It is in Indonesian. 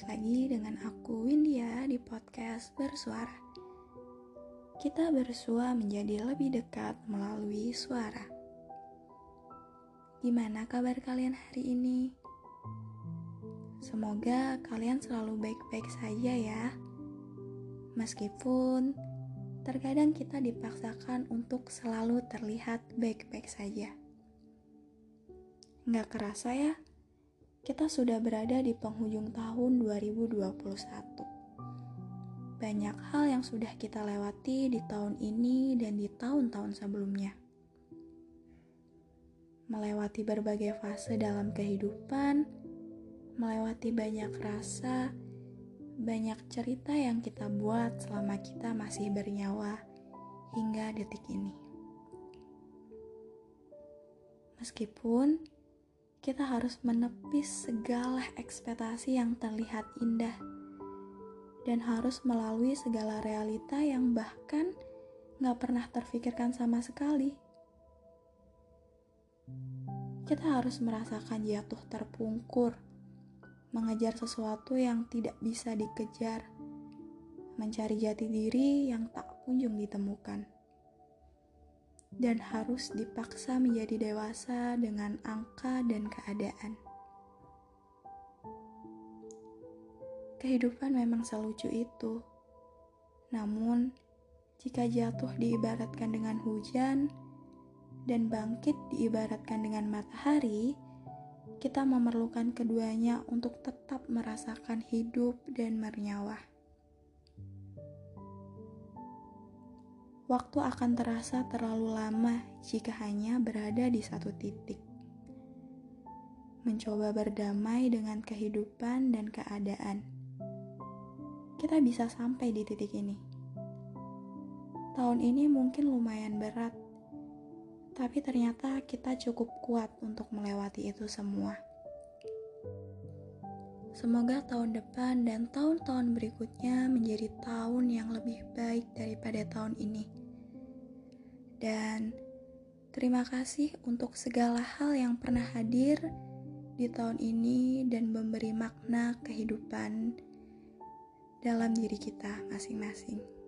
balik lagi dengan aku Windia di podcast Bersuara. Kita bersua menjadi lebih dekat melalui suara. Gimana kabar kalian hari ini? Semoga kalian selalu baik-baik saja ya. Meskipun terkadang kita dipaksakan untuk selalu terlihat baik-baik saja. Nggak kerasa ya, kita sudah berada di penghujung tahun 2021. Banyak hal yang sudah kita lewati di tahun ini dan di tahun-tahun sebelumnya. Melewati berbagai fase dalam kehidupan, melewati banyak rasa, banyak cerita yang kita buat selama kita masih bernyawa hingga detik ini. Meskipun kita harus menepis segala ekspektasi yang terlihat indah dan harus melalui segala realita yang bahkan gak pernah terfikirkan sama sekali. Kita harus merasakan jatuh terpungkur, mengejar sesuatu yang tidak bisa dikejar, mencari jati diri yang tak kunjung ditemukan dan harus dipaksa menjadi dewasa dengan angka dan keadaan. Kehidupan memang selucu itu, namun jika jatuh diibaratkan dengan hujan dan bangkit diibaratkan dengan matahari, kita memerlukan keduanya untuk tetap merasakan hidup dan bernyawa. Waktu akan terasa terlalu lama jika hanya berada di satu titik. Mencoba berdamai dengan kehidupan dan keadaan, kita bisa sampai di titik ini. Tahun ini mungkin lumayan berat, tapi ternyata kita cukup kuat untuk melewati itu semua. Semoga tahun depan dan tahun-tahun berikutnya menjadi tahun yang lebih baik daripada tahun ini. Dan terima kasih untuk segala hal yang pernah hadir di tahun ini dan memberi makna kehidupan dalam diri kita masing-masing.